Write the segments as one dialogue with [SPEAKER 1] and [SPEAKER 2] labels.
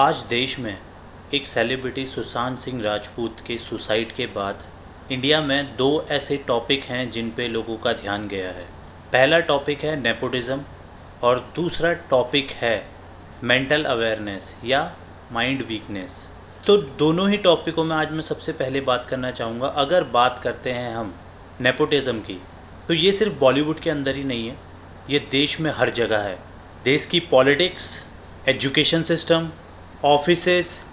[SPEAKER 1] आज देश में एक सेलिब्रिटी सुशांत सिंह राजपूत के सुसाइड के बाद इंडिया में दो ऐसे टॉपिक हैं जिन पे लोगों का ध्यान गया है। पहला टॉपिक है नेपोटिज़म और दूसरा टॉपिक है मेंटल अवेयरनेस या माइंड वीकनेस तो दोनों ही टॉपिकों में आज मैं सबसे पहले बात करना चाहूँगा। अगर बात करते हैं हम नेपोटिज़म की तो ये सिर्फ़ बॉलीवुड के अंदर ही नहीं है। ये देश में हर जगह है। देश की politics education system offices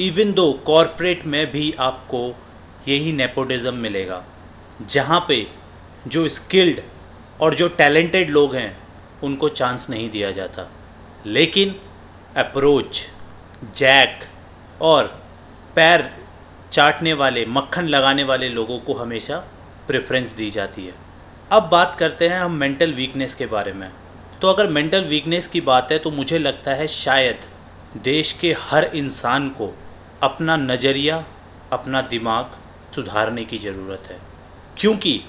[SPEAKER 1] even though corporate में भी आपको यही नेपोटिज़म मिलेगा। जहाँ पे जो स्किल्ड और जो टैलेंटेड लोग हैं, उनको चांस नहीं दिया जाता। लेकिन अप्रोच जैक और पैर चाटने वाले, मक्खन लगाने वाले लोगों को हमेशा प्रेफरेंस दी जाती है। अब बात करते हैं हम मेंटल वीकनेस के बारे में। तो अगर मेंटल वीकनेस की बात है तो मुझे लगता है शायद देश के हर इंसान को अपना नज़रिया, अपना दिमाग सुधारने की ज़रूरत है। क्योंकि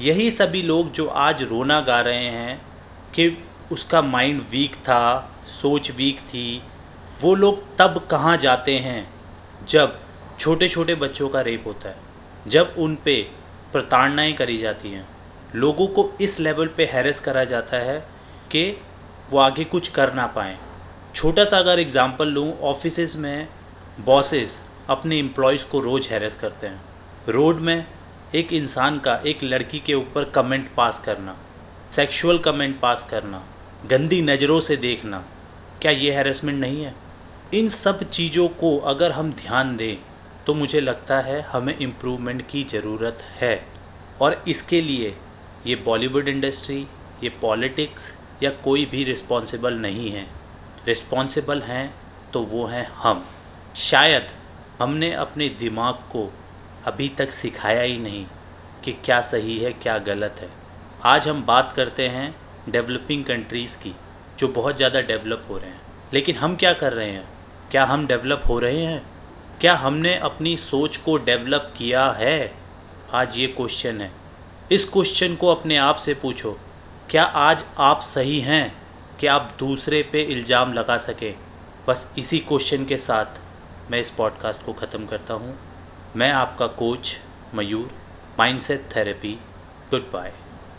[SPEAKER 1] यही सभी लोग जो आज रोना गा रहे हैं कि उसका माइंड वीक था, सोच वीक थी, वो लोग तब कहाँ जाते हैं जब छोटे छोटे बच्चों का रेप होता है, जब उन पे प्रताड़नाएँ करी जाती हैं। लोगों को इस लेवल पे हैरेस करा जाता है कि वो आगे कुछ कर ना पाएँ। छोटा सा अगर एग्ज़ाम्पल लूँ ऑफ़िस में बॉसेस अपने एम्प्लॉयज़ को रोज़ हैरेस करते हैं। रोड में एक इंसान का, एक लड़की के ऊपर कमेंट पास करना सेक्सुअल कमेंट पास करना, गंदी नज़रों से देखना, क्या ये हैरेसमेंट नहीं है? इन सब चीज़ों को अगर हम ध्यान दें तो मुझे लगता है हमें इम्प्रूवमेंट की ज़रूरत है। और इसके लिए ये बॉलीवुड इंडस्ट्री ये पॉलिटिक्स या कोई भी रिस्पॉन्सिबल नहीं है। रिस्पॉन्सिबल हैं तो वो हैं हम। शायद हमने अपने दिमाग को अभी तक सिखाया ही नहीं कि क्या सही है, क्या गलत है। आज हम बात करते हैं डेवलपिंग कंट्रीज़ की, जो बहुत ज़्यादा डेवलप हो रहे हैं। लेकिन हम क्या कर रहे हैं? क्या हम डेवलप हो रहे हैं? क्या हमने अपनी सोच को डेवलप किया है? आज ये क्वेश्चन है। इस क्वेश्चन को अपने आप से पूछो, क्या आज आप सही हैं? कि आप दूसरे पे इल्ज़ाम लगा सकें। बस इसी क्वेश्चन के साथ मैं इस पॉडकास्ट को ख़त्म करता हूँ। मैं आपका coach Mayur mindset therapy goodbye